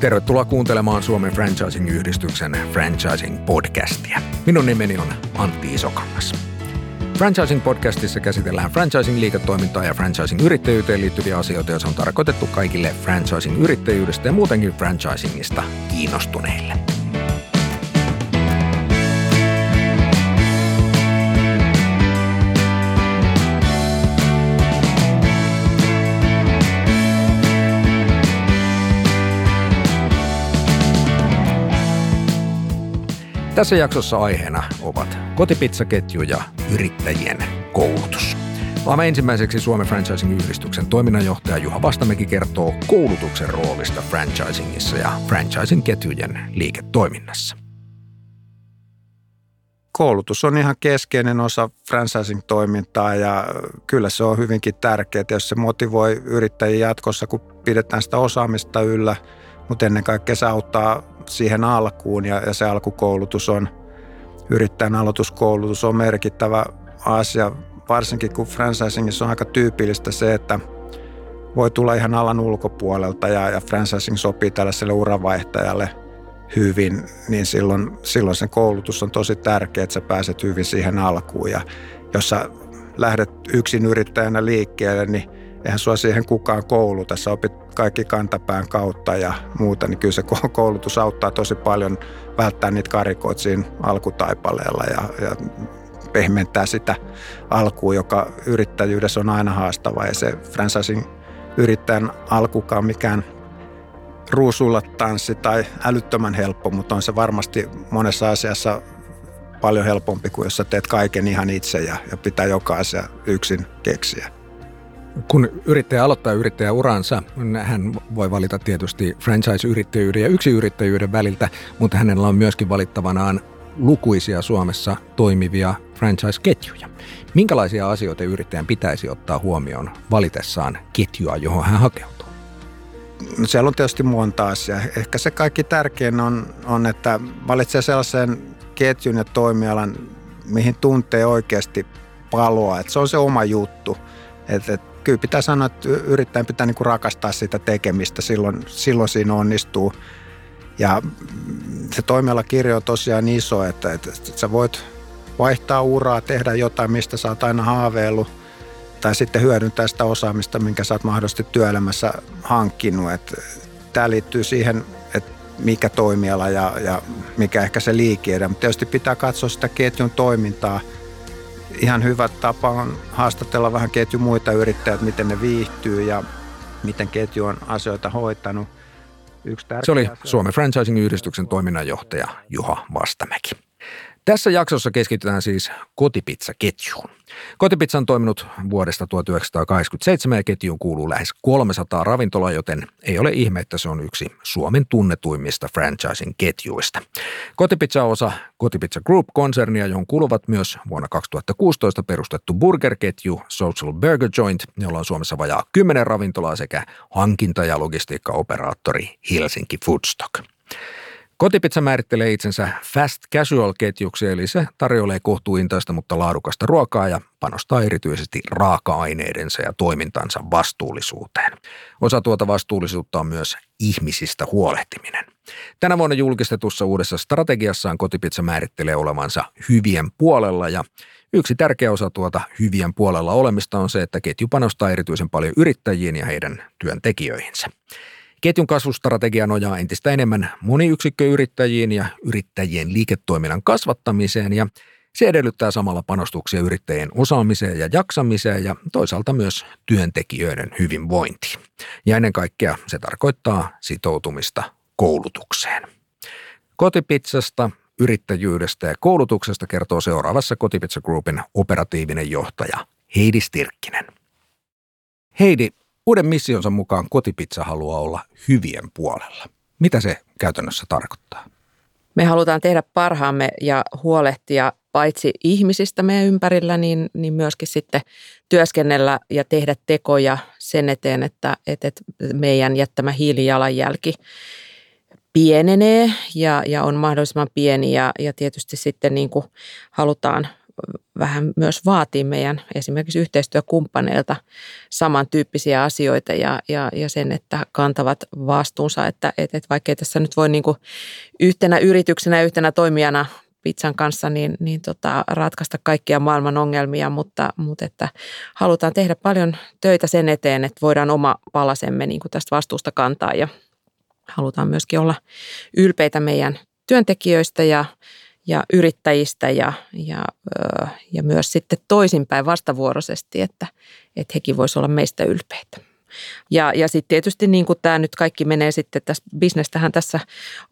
Tervetuloa kuuntelemaan Suomen Franchising-yhdistyksen Franchising-podcastia. Minun nimeni on Antti Isokangas. Franchising-podcastissa käsitellään franchising-liiketoimintaa ja franchising-yrittäjyyteen liittyviä asioita, joissa on tarkoitettu kaikille franchising-yrittäjyydestä ja muutenkin franchisingista kiinnostuneille. Tässä jaksossa aiheena ovat kotipizzaketju ja yrittäjien koulutus. Maailman ensimmäiseksi Suomen Franchising-yhdistyksen toiminnanjohtaja Juha Vastamäki kertoo koulutuksen roolista franchisingissa ja franchising-ketjujen liiketoiminnassa. Koulutus on ihan keskeinen osa franchising-toimintaa ja kyllä se on hyvinkin tärkeää, jos se motivoi yrittäjiä jatkossa, kun pidetään sitä osaamista yllä, mutta ennen kaikkea se auttaa siihen alkuun ja, ja se alkukoulutus on, yrittäjän aloituskoulutus on merkittävä asia, varsinkin kun franchisingissa on aika tyypillistä se, että voi tulla ihan alan ulkopuolelta ja, ja franchising sopii tällaiselle uravaihtajalle hyvin, niin silloin, silloin sen koulutus on tosi tärkeä, että sä pääset hyvin siihen alkuun. Ja jos sä lähdet yksin yrittäjänä liikkeelle, niin eihän sua siihen kukaan kouluta. Sä opit kaikki kantapään kautta ja muuta, niin kyllä se koulutus auttaa tosi paljon välttää niitä karikoita siinä alkutaipaleella ja, ja pehmentää sitä alkuun, joka yrittäjyydessä on aina haastava. Ja se franchising yrittäjän alkukaan mikään ruusulla tanssi tai älyttömän helppo, mutta on se varmasti monessa asiassa paljon helpompi kuin jos sä teet kaiken ihan itse ja, ja pitää joka asia yksin keksiä. Kun yrittäjä aloittaa yrittäjäuransa, hän voi valita tietysti franchise-yrittäjyyden ja yksiyrittäjyyden väliltä, mutta hänellä on myöskin valittavanaan lukuisia Suomessa toimivia franchise-ketjuja. Minkälaisia asioita yrittäjän pitäisi ottaa huomioon valitessaan ketjua, johon hän hakeutuu? No siellä on tietysti monta asiaa. Ehkä se kaikki tärkein on, on että valitsee sellaisen ketjun ja toimialan, mihin tuntee oikeasti paloa. Että se on se oma juttu. Että et kyllä pitää sanoa, että yrittäjän pitää niin kuin rakastaa sitä tekemistä, silloin, silloin siinä onnistuu. Ja se toimialakirjo on tosiaan iso, että, että, että sä voit vaihtaa uraa, tehdä jotain, mistä sä oot aina haaveillut, tai sitten hyödyntää sitä osaamista, minkä sä oot mahdollisesti työelämässä hankkinut. Että tämä liittyy siihen, että mikä toimiala ja, ja mikä ehkä se liikeidä, mutta tietysti pitää katsoa sitä ketjun toimintaa – ihan hyvä tapa on haastatella vähän ketju muita yrittäjiä, miten ne viihtyy ja miten ketju on asioita hoitanut. Yksi Se oli Suomen Franchising-yhdistyksen toiminnanjohtaja Juha Vastamäki. Tässä jaksossa keskitytään siis kotipizzaketjuun. Kotipizza on toiminut vuodesta 1987 ja ketjuun kuuluu lähes 300 ravintolaa, joten ei ole ihme, että se on yksi Suomen tunnetuimmista franchising-ketjuista. Kotipizza on osa Kotipizza Group-konsernia, johon kuuluvat myös vuonna 2016 perustettu burgerketju Social Burger Joint, jolla on Suomessa vajaa 10 ravintolaa sekä hankinta- ja logistiikkaoperaattori Helsinki Foodstock. Kotipizza määrittelee itsensä fast casual-ketjuksi, eli se tarjoilee kohtuuintaista, mutta laadukasta ruokaa ja panostaa erityisesti raaka-aineidensa ja toimintansa vastuullisuuteen. Osa tuota vastuullisuutta on myös ihmisistä huolehtiminen. Tänä vuonna julkistetussa uudessa strategiassaan Kotipizza määrittelee olevansa hyvien puolella ja Yksi tärkeä osa tuota hyvien puolella olemista on se, että ketju panostaa erityisen paljon yrittäjiin ja heidän työntekijöihinsä. Ketjun kasvustrategia nojaa entistä enemmän moniyksikköyrittäjiin ja yrittäjien liiketoiminnan kasvattamiseen ja se edellyttää samalla panostuksia yrittäjien osaamiseen ja jaksamiseen ja toisaalta myös työntekijöiden hyvinvointiin. Ja ennen kaikkea se tarkoittaa sitoutumista koulutukseen. Kotipizzasta, yrittäjyydestä ja koulutuksesta kertoo seuraavassa Kotipizza Groupin operatiivinen johtaja Heidi Stirkkinen. Heidi, Uuden missionsa mukaan kotipizza haluaa olla hyvien puolella. Mitä se käytännössä tarkoittaa? Me halutaan tehdä parhaamme ja huolehtia paitsi ihmisistä meidän ympärillä, niin, niin myöskin sitten työskennellä ja tehdä tekoja sen eteen, että, että meidän jättämä hiilijalanjälki pienenee ja, ja on mahdollisimman pieni ja, ja tietysti sitten niin kuin halutaan vähän myös vaatii meidän esimerkiksi yhteistyökumppaneilta samantyyppisiä asioita ja, ja, ja sen, että kantavat vastuunsa, että, että, että vaikkei tässä nyt voi niin kuin yhtenä yrityksenä yhtenä toimijana pizzan kanssa niin, niin tota, ratkaista kaikkia maailman ongelmia, mutta, mutta että halutaan tehdä paljon töitä sen eteen, että voidaan oma palasemme niin kuin tästä vastuusta kantaa ja halutaan myöskin olla ylpeitä meidän työntekijöistä ja, ja yrittäjistä ja, ja, ja myös sitten toisinpäin vastavuoroisesti, että, että hekin voisivat olla meistä ylpeitä. Ja, ja sitten tietysti niin kuin tämä nyt kaikki menee sitten tässä, bisnestähän tässä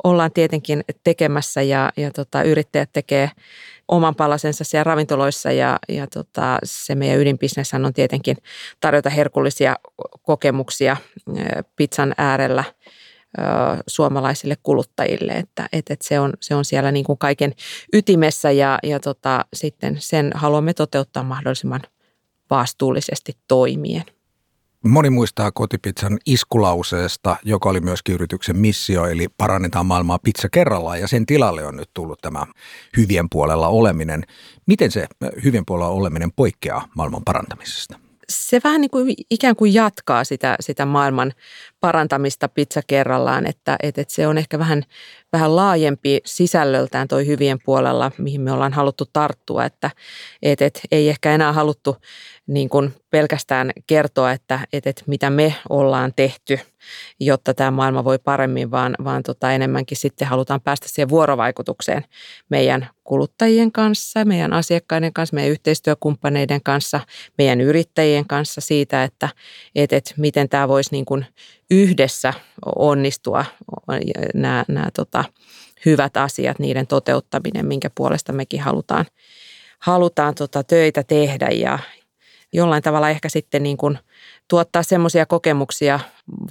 ollaan tietenkin tekemässä ja, ja tota, yrittäjät tekee oman palasensa siellä ravintoloissa ja, ja tota, se meidän ydinbisneshän on tietenkin tarjota herkullisia kokemuksia pizzan äärellä – suomalaisille kuluttajille, että, että, että se, on, se on siellä niin kuin kaiken ytimessä ja, ja tota, sitten sen haluamme toteuttaa mahdollisimman vastuullisesti toimien. Moni muistaa kotipizzan iskulauseesta, joka oli myöskin yrityksen missio, eli parannetaan maailmaa pizza kerrallaan, ja sen tilalle on nyt tullut tämä hyvien puolella oleminen. Miten se hyvien puolella oleminen poikkeaa maailman parantamisesta? Se vähän niin kuin ikään kuin jatkaa sitä, sitä maailman parantamista pizza kerrallaan, että, että, että se on ehkä vähän, vähän laajempi sisällöltään toi hyvien puolella, mihin me ollaan haluttu tarttua, että, että, että ei ehkä enää haluttu niin kuin pelkästään kertoa, että, että, että mitä me ollaan tehty, jotta tämä maailma voi paremmin, vaan, vaan tota enemmänkin sitten halutaan päästä siihen vuorovaikutukseen meidän kuluttajien kanssa, meidän asiakkaiden kanssa, meidän yhteistyökumppaneiden kanssa, meidän yrittäjien kanssa siitä, että, että, että miten tämä voisi niin kuin yhdessä onnistua nämä, nämä tota, hyvät asiat, niiden toteuttaminen, minkä puolesta mekin halutaan, halutaan tota, töitä tehdä ja jollain tavalla ehkä sitten niin kuin tuottaa semmoisia kokemuksia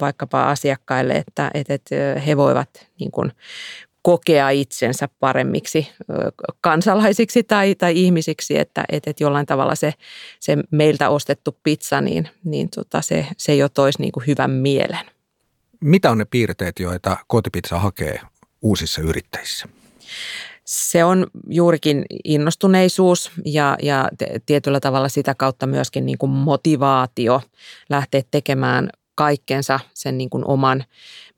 vaikkapa asiakkaille, että, että he voivat niin kuin kokea itsensä paremmiksi kansalaisiksi tai, tai ihmisiksi, että, että, että jollain tavalla se, se meiltä ostettu pizza, niin, niin tota se, se jo toisi niin kuin hyvän mielen. Mitä on ne piirteet, joita kotipizza hakee uusissa yrittäjissä? Se on juurikin innostuneisuus ja, ja tietyllä tavalla sitä kautta myöskin niin kuin motivaatio lähteä tekemään kaikkensa sen niin kuin oman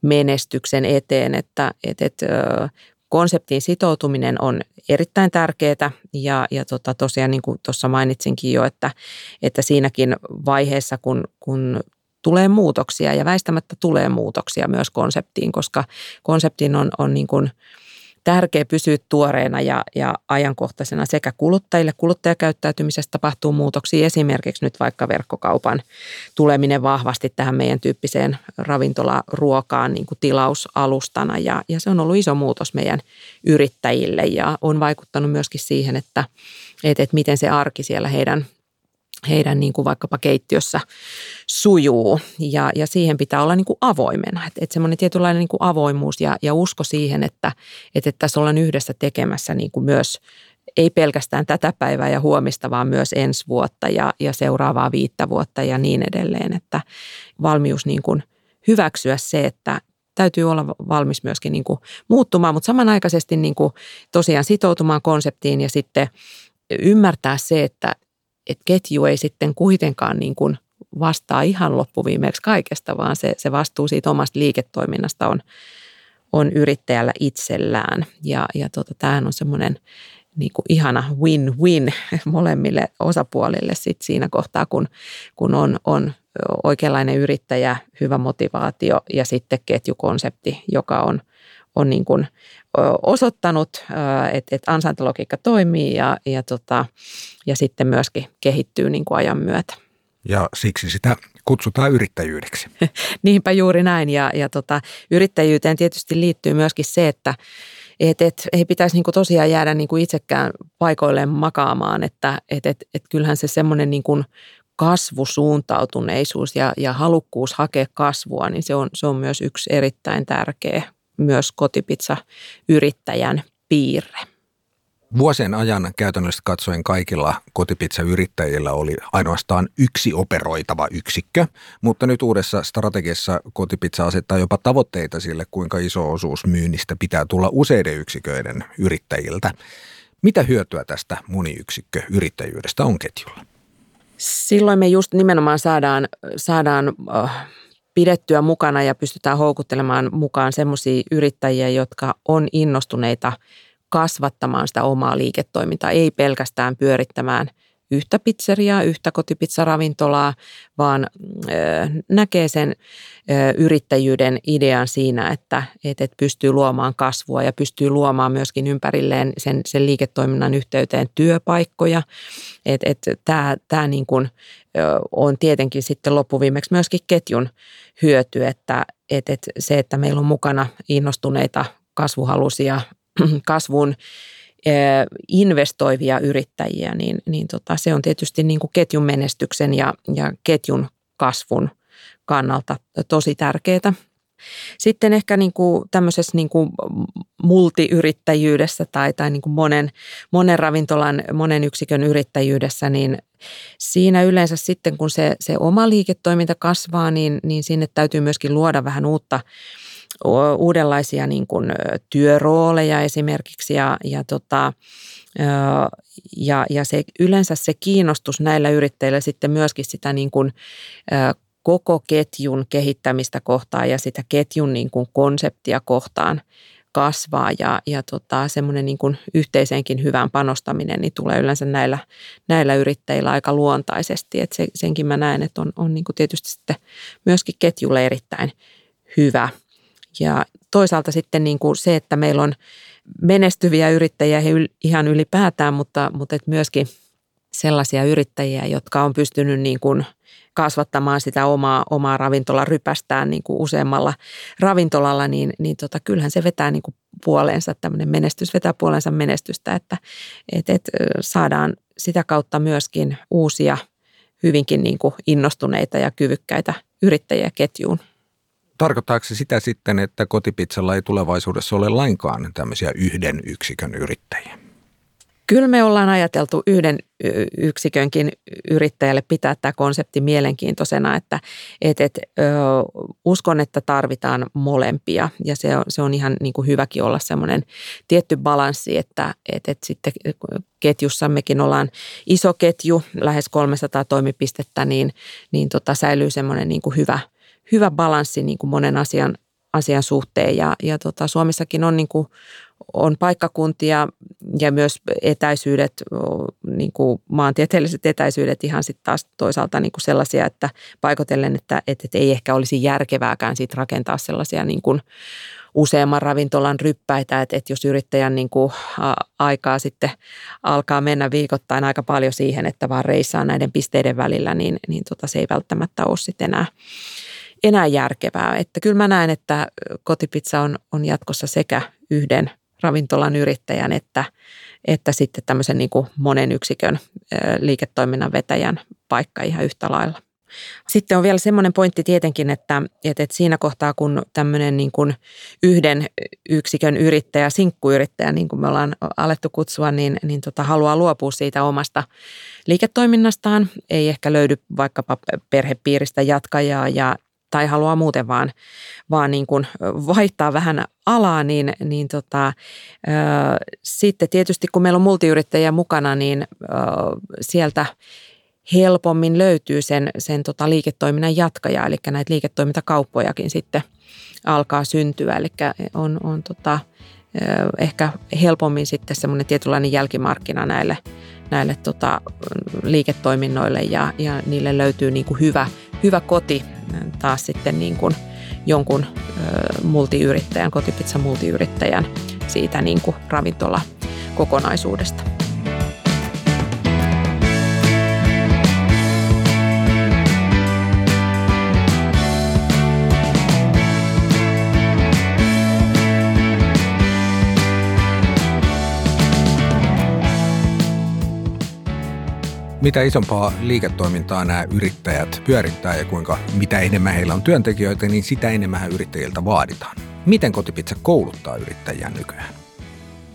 menestyksen eteen, että, että, että konseptiin sitoutuminen on erittäin tärkeää ja, ja tota, tosiaan niin kuin tuossa mainitsinkin jo, että, että siinäkin vaiheessa, kun, kun tulee muutoksia ja väistämättä tulee muutoksia myös konseptiin, koska konseptiin on, on niin kuin – tärkeä pysyä tuoreena ja, ja ajankohtaisena sekä kuluttajille. Kuluttajakäyttäytymisessä tapahtuu muutoksia esimerkiksi nyt vaikka verkkokaupan tuleminen vahvasti tähän meidän tyyppiseen ravintolaruokaan niin kuin tilausalustana ja, ja se on ollut iso muutos meidän yrittäjille ja on vaikuttanut myöskin siihen, että, että, että miten se arki siellä heidän heidän niin kuin vaikkapa keittiössä sujuu ja, ja siihen pitää olla niin kuin avoimena. Että et semmoinen tietynlainen niin kuin avoimuus ja, ja usko siihen, että, että, että tässä ollaan yhdessä tekemässä niin kuin myös ei pelkästään tätä päivää ja huomista, vaan myös ensi vuotta ja, ja seuraavaa viittä vuotta ja niin edelleen. Että valmius niin kuin hyväksyä se, että täytyy olla valmis myöskin niin kuin muuttumaan, mutta samanaikaisesti niin kuin tosiaan sitoutumaan konseptiin ja sitten ymmärtää se, että, että ketju ei sitten kuitenkaan niin kuin vastaa ihan loppuviimeeksi kaikesta, vaan se, se vastuu siitä omasta liiketoiminnasta on, on yrittäjällä itsellään. Ja, ja tota, tämähän on semmoinen niin kuin ihana win-win molemmille osapuolille sit siinä kohtaa, kun, kun on, on oikeanlainen yrittäjä, hyvä motivaatio ja sitten ketjukonsepti, joka on, on niin kuin osoittanut, että, että ansaintalogiikka toimii ja, ja, tota, ja sitten myöskin kehittyy niin kuin ajan myötä. Ja siksi sitä kutsutaan yrittäjyydeksi. Niinpä juuri näin. Ja, ja tota, yrittäjyyteen tietysti liittyy myöskin se, että et, et, ei pitäisi niinku tosiaan jäädä niinku itsekään paikoilleen makaamaan, että et, et, et kyllähän se semmoinen niinku kasvusuuntautuneisuus ja, ja halukkuus hakea kasvua, niin se on, se on myös yksi erittäin tärkeä myös kotipizza-yrittäjän piirre. Vuosien ajan käytännössä katsoen kaikilla kotipizzayrittäjillä oli ainoastaan yksi operoitava yksikkö, mutta nyt uudessa strategiassa kotipizza asettaa jopa tavoitteita sille, kuinka iso osuus myynnistä pitää tulla useiden yksiköiden yrittäjiltä. Mitä hyötyä tästä moniyksikkö yrittäjyydestä on ketjulla? Silloin me just nimenomaan saadaan, saadaan äh, pidettyä mukana ja pystytään houkuttelemaan mukaan semmoisia yrittäjiä, jotka on innostuneita kasvattamaan sitä omaa liiketoimintaa, ei pelkästään pyörittämään – yhtä pizzeriaa, yhtä kotipizzaravintolaa, vaan näkee sen yrittäjyyden idean siinä, että, pystyy luomaan kasvua ja pystyy luomaan myöskin ympärilleen sen, sen liiketoiminnan yhteyteen työpaikkoja. Että et, tämä, tämä niin on tietenkin sitten loppuviimeksi myöskin ketjun hyöty, että et, et se, että meillä on mukana innostuneita kasvuhalusia kasvun investoivia yrittäjiä, niin, niin tota, se on tietysti niin kuin ketjun menestyksen ja, ja ketjun kasvun kannalta tosi tärkeää. Sitten ehkä niin kuin tämmöisessä niin kuin multiyrittäjyydessä tai, tai niin kuin monen, monen ravintolan, monen yksikön yrittäjyydessä, niin siinä yleensä sitten kun se, se oma liiketoiminta kasvaa, niin, niin sinne täytyy myöskin luoda vähän uutta uudenlaisia niin kuin työrooleja esimerkiksi ja, ja, tota, ja, ja se, yleensä se kiinnostus näillä yrittäjillä sitten myöskin sitä niin kuin, koko ketjun kehittämistä kohtaan ja sitä ketjun niin kuin konseptia kohtaan kasvaa ja, ja tota, semmoinen niin kuin yhteiseenkin hyvään panostaminen niin tulee yleensä näillä, näillä yrittäjillä aika luontaisesti. Et se, senkin mä näen, että on, on niin kuin tietysti sitten myöskin ketjulle erittäin hyvä – ja toisaalta sitten niin kuin se, että meillä on menestyviä yrittäjiä ihan ylipäätään, mutta, mutta et myöskin sellaisia yrittäjiä, jotka on pystynyt niin kuin kasvattamaan sitä omaa, omaa ravintola rypästään niin kuin useammalla ravintolalla, niin, niin tota, kyllähän se vetää niin kuin puoleensa, tämmöinen menestys vetää puoleensa menestystä, että et, et, saadaan sitä kautta myöskin uusia hyvinkin niin kuin innostuneita ja kyvykkäitä yrittäjiä ketjuun. Tarkoittaako se sitä sitten, että kotipizzalla ei tulevaisuudessa ole lainkaan tämmöisiä yhden yksikön yrittäjiä? Kyllä me ollaan ajateltu yhden yksikönkin yrittäjälle pitää tämä konsepti mielenkiintoisena, että et, et, ö, uskon, että tarvitaan molempia ja se on, se on ihan niin kuin hyväkin olla semmoinen tietty balanssi, että et, et sitten ketjussammekin ollaan iso ketju, lähes 300 toimipistettä, niin, niin tota, säilyy semmoinen niin kuin hyvä – hyvä balanssi niin kuin monen asian, asian suhteen. Ja, ja tota, Suomessakin on, niin kuin, on paikkakuntia ja myös etäisyydet, niin kuin maantieteelliset etäisyydet ihan sitten taas toisaalta niin kuin sellaisia, että paikotellen, että, että, että ei ehkä olisi järkevääkään sit rakentaa sellaisia niin kuin useamman ravintolan ryppäitä, että, että jos yrittäjän niin kuin aikaa sitten alkaa mennä viikoittain aika paljon siihen, että vaan reissaa näiden pisteiden välillä, niin, niin tota, se ei välttämättä ole sitten enää enää järkevää. Että kyllä mä näen, että kotipizza on, on jatkossa sekä yhden ravintolan yrittäjän että, että sitten tämmöisen niin kuin monen yksikön liiketoiminnan vetäjän paikka ihan yhtä lailla. Sitten on vielä semmoinen pointti tietenkin, että, että siinä kohtaa kun tämmöinen niin kuin yhden yksikön yrittäjä, sinkkuyrittäjä, niin kuin me ollaan alettu kutsua, niin, niin tota, haluaa luopua siitä omasta liiketoiminnastaan. Ei ehkä löydy vaikkapa perhepiiristä jatkajaa ja, tai haluaa muuten vaan, vaan niin kuin vaihtaa vähän alaa, niin, niin tota, ö, sitten tietysti kun meillä on multiyrittäjiä mukana, niin ö, sieltä helpommin löytyy sen, sen tota liiketoiminnan jatkaja, eli näitä liiketoimintakauppojakin sitten alkaa syntyä, eli on, on tota, ehkä helpommin sitten semmoinen tietynlainen jälkimarkkina näille, näille tota, liiketoiminnoille ja, ja niille löytyy niin kuin hyvä, hyvä koti taas sitten niin kuin jonkun multiyrittäjän, kotipizza multiyrittäjän siitä niin kuin ravintola kokonaisuudesta. Mitä isompaa liiketoimintaa nämä yrittäjät pyörittää ja kuinka mitä enemmän heillä on työntekijöitä, niin sitä enemmän yrittäjiltä vaaditaan. Miten kotipizza kouluttaa yrittäjiä nykyään?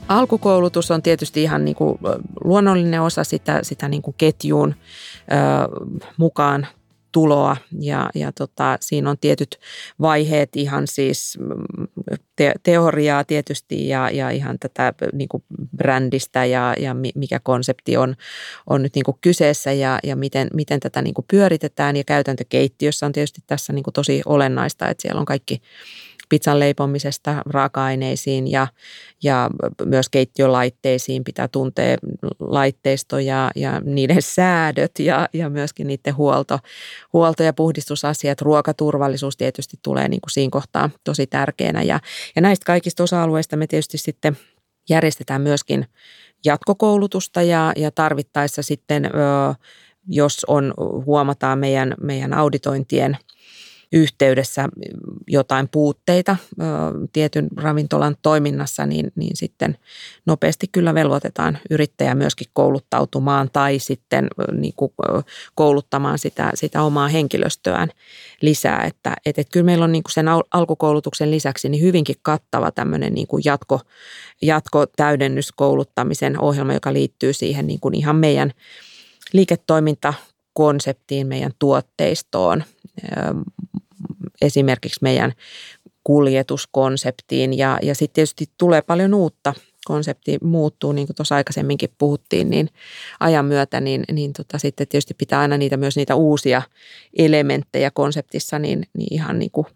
Alkukoulutus on tietysti ihan niin kuin luonnollinen osa sitä, sitä niin kuin ketjuun ö, mukaan tuloa. Ja, ja tota, siinä on tietyt vaiheet ihan siis mm, te, teoriaa tietysti ja, ja ihan tätä niin kuin brändistä ja, ja mikä konsepti on, on nyt niin kuin kyseessä ja, ja miten, miten tätä niin kuin pyöritetään. Ja käytäntökeittiössä on tietysti tässä niin kuin tosi olennaista, että siellä on kaikki pizzan leipomisesta raaka-aineisiin ja, ja myös keittiölaitteisiin pitää tuntea laitteisto ja, ja niiden säädöt ja, ja myöskin niiden huolto, huolto- ja puhdistusasiat. Ruokaturvallisuus tietysti tulee niin kuin siinä kohtaa tosi tärkeänä ja, ja näistä kaikista osa-alueista me tietysti sitten järjestetään myöskin jatkokoulutusta ja, ja tarvittaessa sitten, jos on, huomataan meidän, meidän auditointien – yhteydessä jotain puutteita tietyn ravintolan toiminnassa, niin, niin sitten nopeasti kyllä velvoitetaan yrittäjä myöskin kouluttautumaan tai sitten niin kuin, kouluttamaan sitä, sitä omaa henkilöstöään lisää. Että, et, et kyllä meillä on niin kuin sen alkukoulutuksen lisäksi niin hyvinkin kattava tämmöinen niin kuin jatko, jatkotäydennyskouluttamisen ohjelma, joka liittyy siihen niin kuin ihan meidän liiketoiminta konseptiin, meidän tuotteistoon, esimerkiksi meidän kuljetuskonseptiin ja, ja sitten tietysti tulee paljon uutta. Konsepti muuttuu, niin kuin tuossa aikaisemminkin puhuttiin, niin ajan myötä, niin, niin tota, sitten tietysti pitää aina niitä myös niitä uusia elementtejä konseptissa, niin, niin ihan niin kuin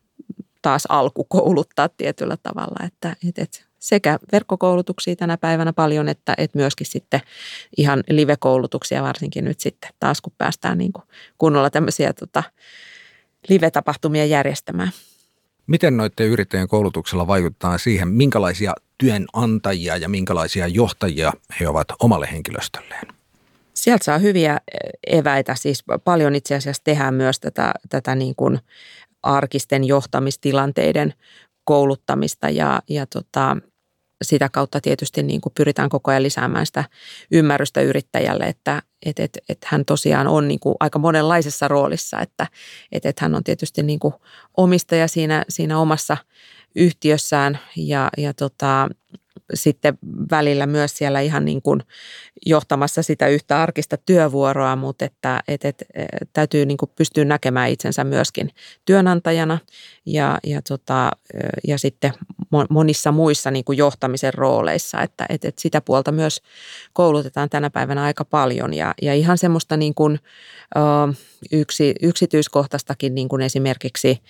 taas alkukouluttaa tietyllä tavalla, että et, et sekä verkkokoulutuksia tänä päivänä paljon, että, että myöskin sitten ihan live-koulutuksia varsinkin nyt sitten taas, kun päästään niin kuin kunnolla tämmöisiä tota, live-tapahtumia järjestämään. Miten noiden yrittäjien koulutuksella vaikuttaa siihen, minkälaisia työnantajia ja minkälaisia johtajia he ovat omalle henkilöstölleen? Sieltä saa hyviä eväitä, siis paljon itse asiassa tehdään myös tätä, tätä niin kuin arkisten johtamistilanteiden kouluttamista ja, ja tota, sitä kautta tietysti niin kuin pyritään koko ajan lisäämään sitä ymmärrystä yrittäjälle, että et, et, et hän tosiaan on niin kuin aika monenlaisessa roolissa, että et, et hän on tietysti niin kuin omistaja siinä, siinä omassa yhtiössään ja, ja tota, sitten välillä myös siellä ihan niin kuin johtamassa sitä yhtä arkista työvuoroa, mutta että, että, että täytyy niin kuin pystyä näkemään itsensä myöskin työnantajana ja, ja, tota, ja sitten monissa muissa niin kuin johtamisen rooleissa, että, että, että sitä puolta myös koulutetaan tänä päivänä aika paljon ja, ja ihan semmoista niin kuin, yksi, yksityiskohtaistakin niin kuin esimerkiksi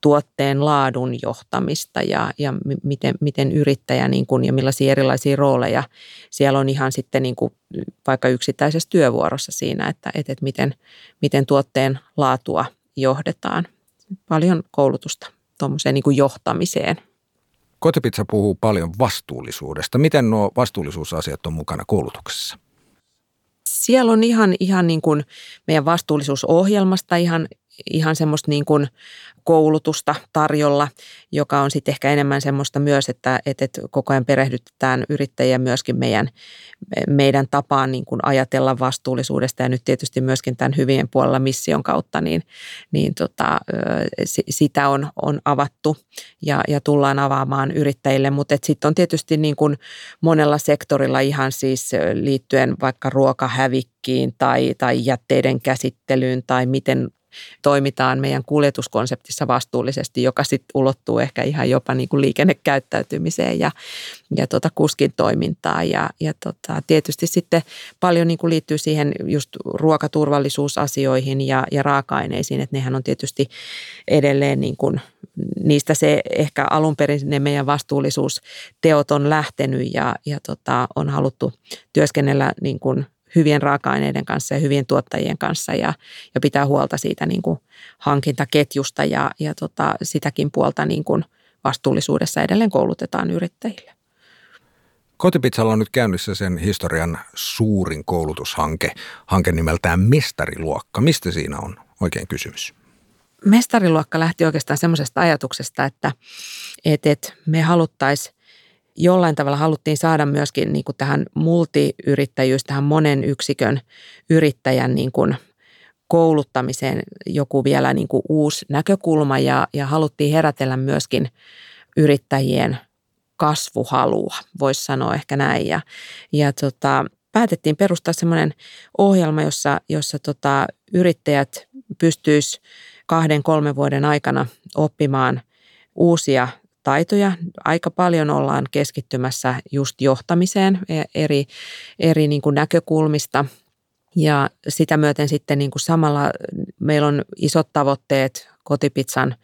tuotteen laadun johtamista ja, ja miten, miten yrittäjä niin kuin, ja millaisia erilaisia rooleja siellä on ihan sitten niin kuin vaikka yksittäisessä työvuorossa siinä, että, että, että miten, miten tuotteen laatua johdetaan. Paljon koulutusta tuommoiseen niin johtamiseen. Kotipizza puhuu paljon vastuullisuudesta. Miten nuo vastuullisuusasiat on mukana koulutuksessa? Siellä on ihan, ihan niin kuin meidän vastuullisuusohjelmasta ihan, ihan semmoista niin kuin koulutusta tarjolla, joka on sitten ehkä enemmän semmoista myös, että, että koko ajan perehdytetään yrittäjiä myöskin meidän, meidän tapaan niin kuin ajatella vastuullisuudesta. Ja nyt tietysti myöskin tämän hyvien puolella mission kautta, niin, niin tota, sitä on, on avattu ja, ja tullaan avaamaan yrittäjille, mutta sitten on tietysti niin kuin monella sektorilla ihan siis liittyen vaikka ruokahävikkiin tai, tai jätteiden käsittelyyn tai miten toimitaan meidän kuljetuskonseptissa vastuullisesti, joka sitten ulottuu ehkä ihan jopa niin kuin liikennekäyttäytymiseen ja, ja tota kuskin toimintaan. Ja, ja tota, tietysti sitten paljon niin kuin liittyy siihen just ruokaturvallisuusasioihin ja, ja raaka-aineisiin, että nehän on tietysti edelleen niin kuin, niistä se ehkä alun perin ne meidän vastuullisuusteot on lähtenyt ja, ja tota, on haluttu työskennellä niin kuin hyvien raaka-aineiden kanssa ja hyvien tuottajien kanssa ja, ja pitää huolta siitä niin kuin hankintaketjusta ja, ja tota, sitäkin puolta niin kuin vastuullisuudessa edelleen koulutetaan yrittäjille. Kotipizzalla on nyt käynnissä sen historian suurin koulutushanke, hanke nimeltään Mestariluokka. Mistä siinä on oikein kysymys? Mestariluokka lähti oikeastaan semmoisesta ajatuksesta, että, että, että me haluttaisiin jollain tavalla haluttiin saada myöskin niin kuin tähän multiyrittäjyys, tähän monen yksikön yrittäjän niin kuin kouluttamiseen joku vielä niin kuin uusi näkökulma ja, ja haluttiin herätellä myöskin yrittäjien kasvuhalua, voisi sanoa ehkä näin. Ja, ja tota, päätettiin perustaa semmoinen ohjelma, jossa, jossa tota, yrittäjät pystyisi kahden, kolmen vuoden aikana oppimaan uusia taitoja. Aika paljon ollaan keskittymässä just johtamiseen e, eri, eri niin kuin näkökulmista. Ja sitä myöten sitten niin kuin samalla meillä on isot tavoitteet kotipizzan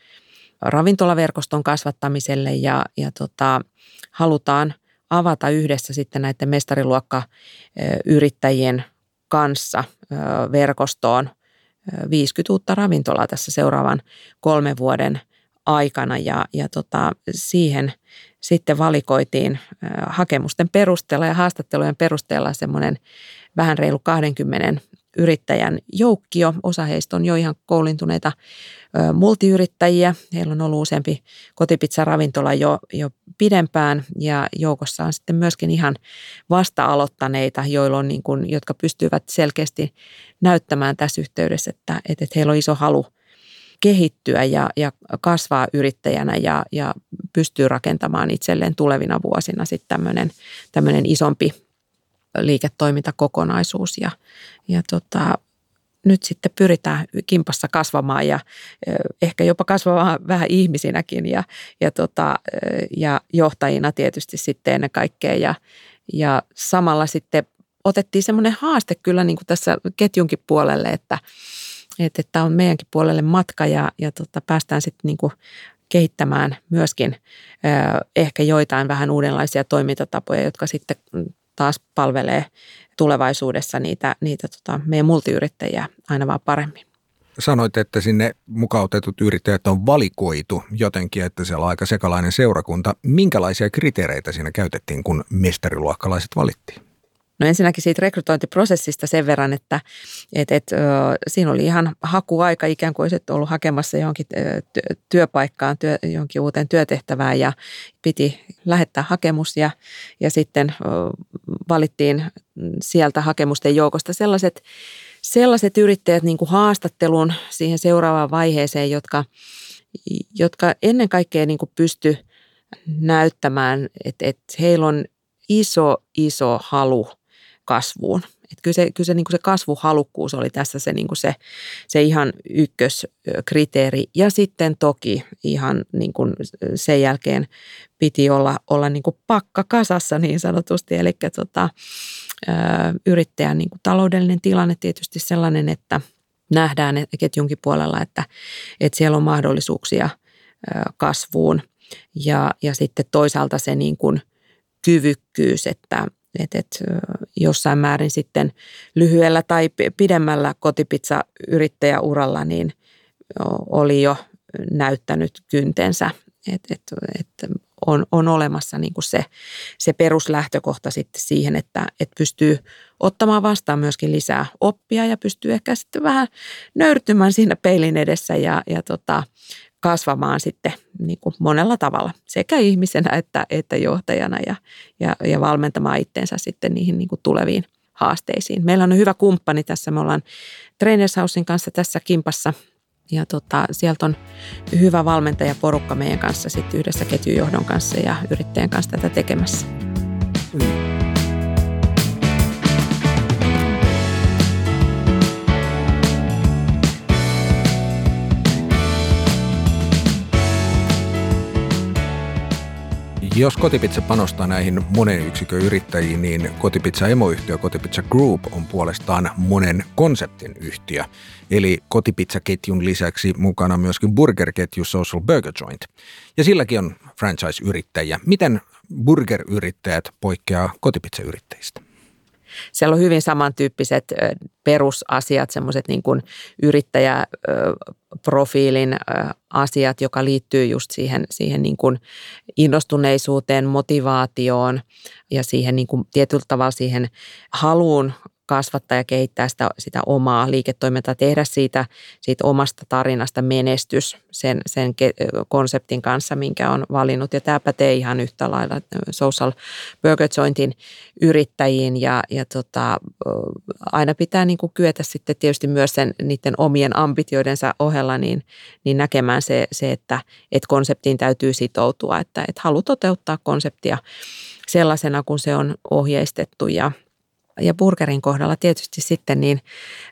ravintolaverkoston kasvattamiselle ja, ja tota, halutaan avata yhdessä sitten näiden mestariluokkayrittäjien kanssa verkostoon 50 uutta ravintolaa tässä seuraavan kolmen vuoden aikana ja, ja tota, siihen sitten valikoitiin hakemusten perusteella ja haastattelujen perusteella semmoinen vähän reilu 20 yrittäjän joukkio. Osa heistä on jo ihan koulintuneita multiyrittäjiä. Heillä on ollut useampi kotipizza-ravintola jo, jo pidempään ja joukossa on sitten myöskin ihan vasta-aloittaneita, joilla on niin kuin, jotka pystyvät selkeästi näyttämään tässä yhteydessä, että, että heillä on iso halu kehittyä ja, ja kasvaa yrittäjänä ja, ja pystyy rakentamaan itselleen tulevina vuosina sitten tämmöinen, isompi liiketoimintakokonaisuus. Ja, ja tota, nyt sitten pyritään kimpassa kasvamaan ja ehkä jopa kasvamaan vähän ihmisinäkin ja, ja, tota, ja johtajina tietysti sitten ennen kaikkea. Ja, ja samalla sitten otettiin semmoinen haaste kyllä niin kuin tässä ketjunkin puolelle, että, että tämä on meidänkin puolelle matka ja, ja tota, päästään sitten niin kuin kehittämään myöskin ehkä joitain vähän uudenlaisia toimintatapoja, jotka sitten taas palvelee tulevaisuudessa niitä, niitä tota, meidän multiyrittäjiä aina vaan paremmin. Sanoit, että sinne mukautetut yrittäjät on valikoitu jotenkin, että siellä on aika sekalainen seurakunta. Minkälaisia kriteereitä siinä käytettiin, kun mestariluokkalaiset valittiin? No ensinnäkin siitä rekrytointiprosessista sen verran, että et, et, ö, siinä oli ihan hakuaika ikään kuin olisit ollut hakemassa johonkin työpaikkaan, työ, johonkin uuteen työtehtävään ja piti lähettää hakemus ja, ja sitten ö, valittiin sieltä hakemusten joukosta sellaiset, sellaiset yrittäjät niin kuin haastatteluun siihen seuraavaan vaiheeseen, jotka, jotka ennen kaikkea niin kuin pysty näyttämään, että, että heillä on iso, iso halu kasvuun. Et kyllä se, kyllä se, niin kuin se kasvuhalukkuus oli tässä se, niin kuin se, se ihan ykköskriteeri. Ja sitten toki ihan niin kuin sen jälkeen piti olla, olla niin kuin pakka kasassa niin sanotusti. Eli tota, yrittäjän niin kuin taloudellinen tilanne tietysti sellainen, että nähdään ketjunkin puolella, että, että siellä on mahdollisuuksia kasvuun. Ja, ja sitten toisaalta se niin kuin kyvykkyys, että, että, että jossain määrin sitten lyhyellä tai pidemmällä kotipizza-yrittäjäuralla niin oli jo näyttänyt kyntensä, että, että, että on, on olemassa niin kuin se, se peruslähtökohta sitten siihen, että, että pystyy ottamaan vastaan myöskin lisää oppia ja pystyy ehkä sitten vähän nöyrtymään siinä peilin edessä ja, ja tota, kasvamaan sitten niin kuin monella tavalla sekä ihmisenä että, että johtajana ja, ja, ja valmentamaan itteensä sitten niihin niin kuin tuleviin haasteisiin. Meillä on hyvä kumppani tässä. Me ollaan Trainers Housein kanssa tässä kimpassa ja tota, sieltä on hyvä valmentajaporukka meidän kanssa sitten yhdessä ketjujohdon kanssa ja yrittäjän kanssa tätä tekemässä. Mm. Jos Kotipizza panostaa näihin monen yksikön yrittäjiin, niin Kotipizza emoyhtiö Kotipizza Group on puolestaan monen konseptin yhtiö. Eli Kotipizza-ketjun lisäksi mukana myöskin burgerketju Social Burger Joint. Ja silläkin on franchise-yrittäjiä. Miten burger-yrittäjät poikkeaa kotipizza-yrittäjistä? Siellä on hyvin samantyyppiset perusasiat, semmoiset niin kuin yrittäjäprofiilin asiat, joka liittyy just siihen, siihen niin kuin innostuneisuuteen, motivaatioon ja siihen niin kuin tietyllä tavalla siihen haluun kasvattaa ja kehittää sitä, sitä omaa liiketoimintaa, tehdä siitä, siitä omasta tarinasta menestys sen, sen konseptin kanssa, minkä on valinnut. Ja tämä pätee ihan yhtä lailla Social Burger Jointin yrittäjiin ja, ja tota, aina pitää niin kuin kyetä sitten tietysti myös sen niiden omien ambitioidensa ohella niin, niin näkemään se, se että, että konseptiin täytyy sitoutua, että, että halu toteuttaa konseptia sellaisena, kun se on ohjeistettu ja – ja burgerin kohdalla tietysti sitten niin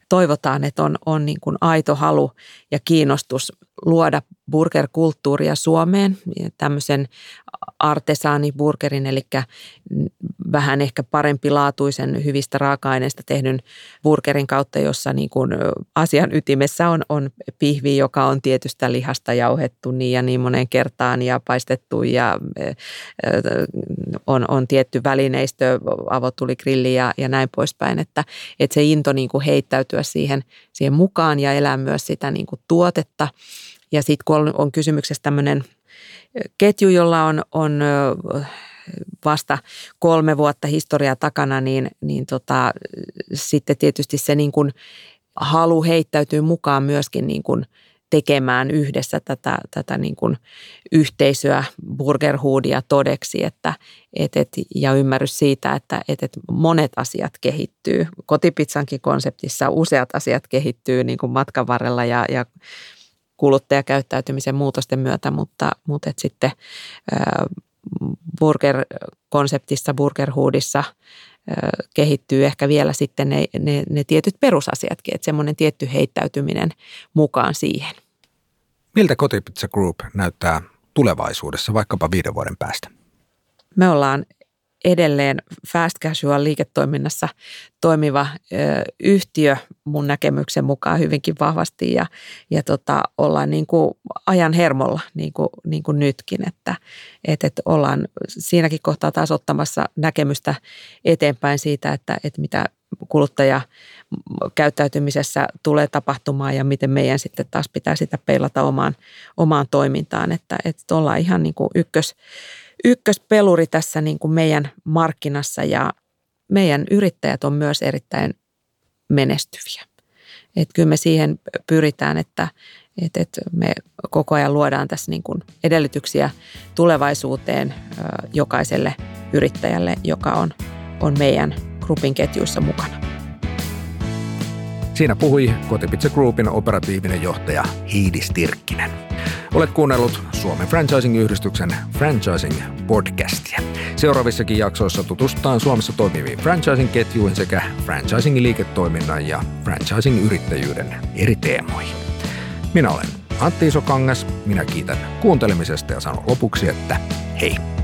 toivotaan, että on, on niin kuin aito halu ja kiinnostus luoda burgerkulttuuria Suomeen, tämmöisen artesaaniburgerin, eli vähän ehkä parempi laatuisen hyvistä raaka-aineista tehdyn burgerin kautta, jossa niin kuin asian ytimessä on, on pihvi, joka on tietystä lihasta jauhettu niin ja niin moneen kertaan ja paistettu ja on, on tietty välineistö, avotuligrilli ja, ja näin poispäin, että, että se into niin kuin heittäytyä siihen, siihen mukaan ja elää myös sitä niin kuin tuotetta. Ja sitten kun on, on kysymyksessä tämmöinen ketju, jolla on, on vasta kolme vuotta historiaa takana, niin, niin tota, sitten tietysti se niin kuin halu heittäytyy mukaan myöskin niin kuin tekemään yhdessä tätä, tätä niin kuin yhteisöä, burgerhoodia todeksi, että, et, et, ja ymmärrys siitä, että et, et monet asiat kehittyy. Kotipizzankin konseptissa useat asiat kehittyy niin kuin matkan varrella ja, ja kuluttajakäyttäytymisen muutosten myötä, mutta, mutta et sitten burger-konseptissa, burgerhoodissa kehittyy ehkä vielä sitten ne, ne, ne tietyt perusasiatkin, että semmoinen tietty heittäytyminen mukaan siihen. Miltä Kotipizza Group näyttää tulevaisuudessa, vaikkapa viiden vuoden päästä? Me ollaan edelleen fast casual liiketoiminnassa toimiva ö, yhtiö mun näkemyksen mukaan hyvinkin vahvasti ja, ja tota, ollaan niin kuin ajan hermolla niin kuin, niin kuin nytkin, että et, et ollaan siinäkin kohtaa taas ottamassa näkemystä eteenpäin siitä, että, että mitä kuluttaja käyttäytymisessä tulee tapahtumaan ja miten meidän sitten taas pitää sitä peilata omaan, omaan toimintaan, että, että ollaan ihan niin kuin ykkös, ykköspeluri tässä niin kuin meidän markkinassa ja meidän yrittäjät on myös erittäin menestyviä. Että kyllä me siihen pyritään, että, että, että me koko ajan luodaan tässä niin kuin edellytyksiä tulevaisuuteen jokaiselle yrittäjälle, joka on, on meidän grupin ketjuissa mukana. Siinä puhui Kotipizza Groupin operatiivinen johtaja Hiidi Stirkkinen. Olet kuunnellut Suomen Franchising-yhdistyksen Franchising-podcastia. Seuraavissakin jaksoissa tutustutaan Suomessa toimiviin franchising-ketjuihin sekä franchising-liiketoiminnan ja franchising-yrittäjyyden eri teemoihin. Minä olen Antti Isokangas, minä kiitän kuuntelemisesta ja sanon lopuksi, että hei!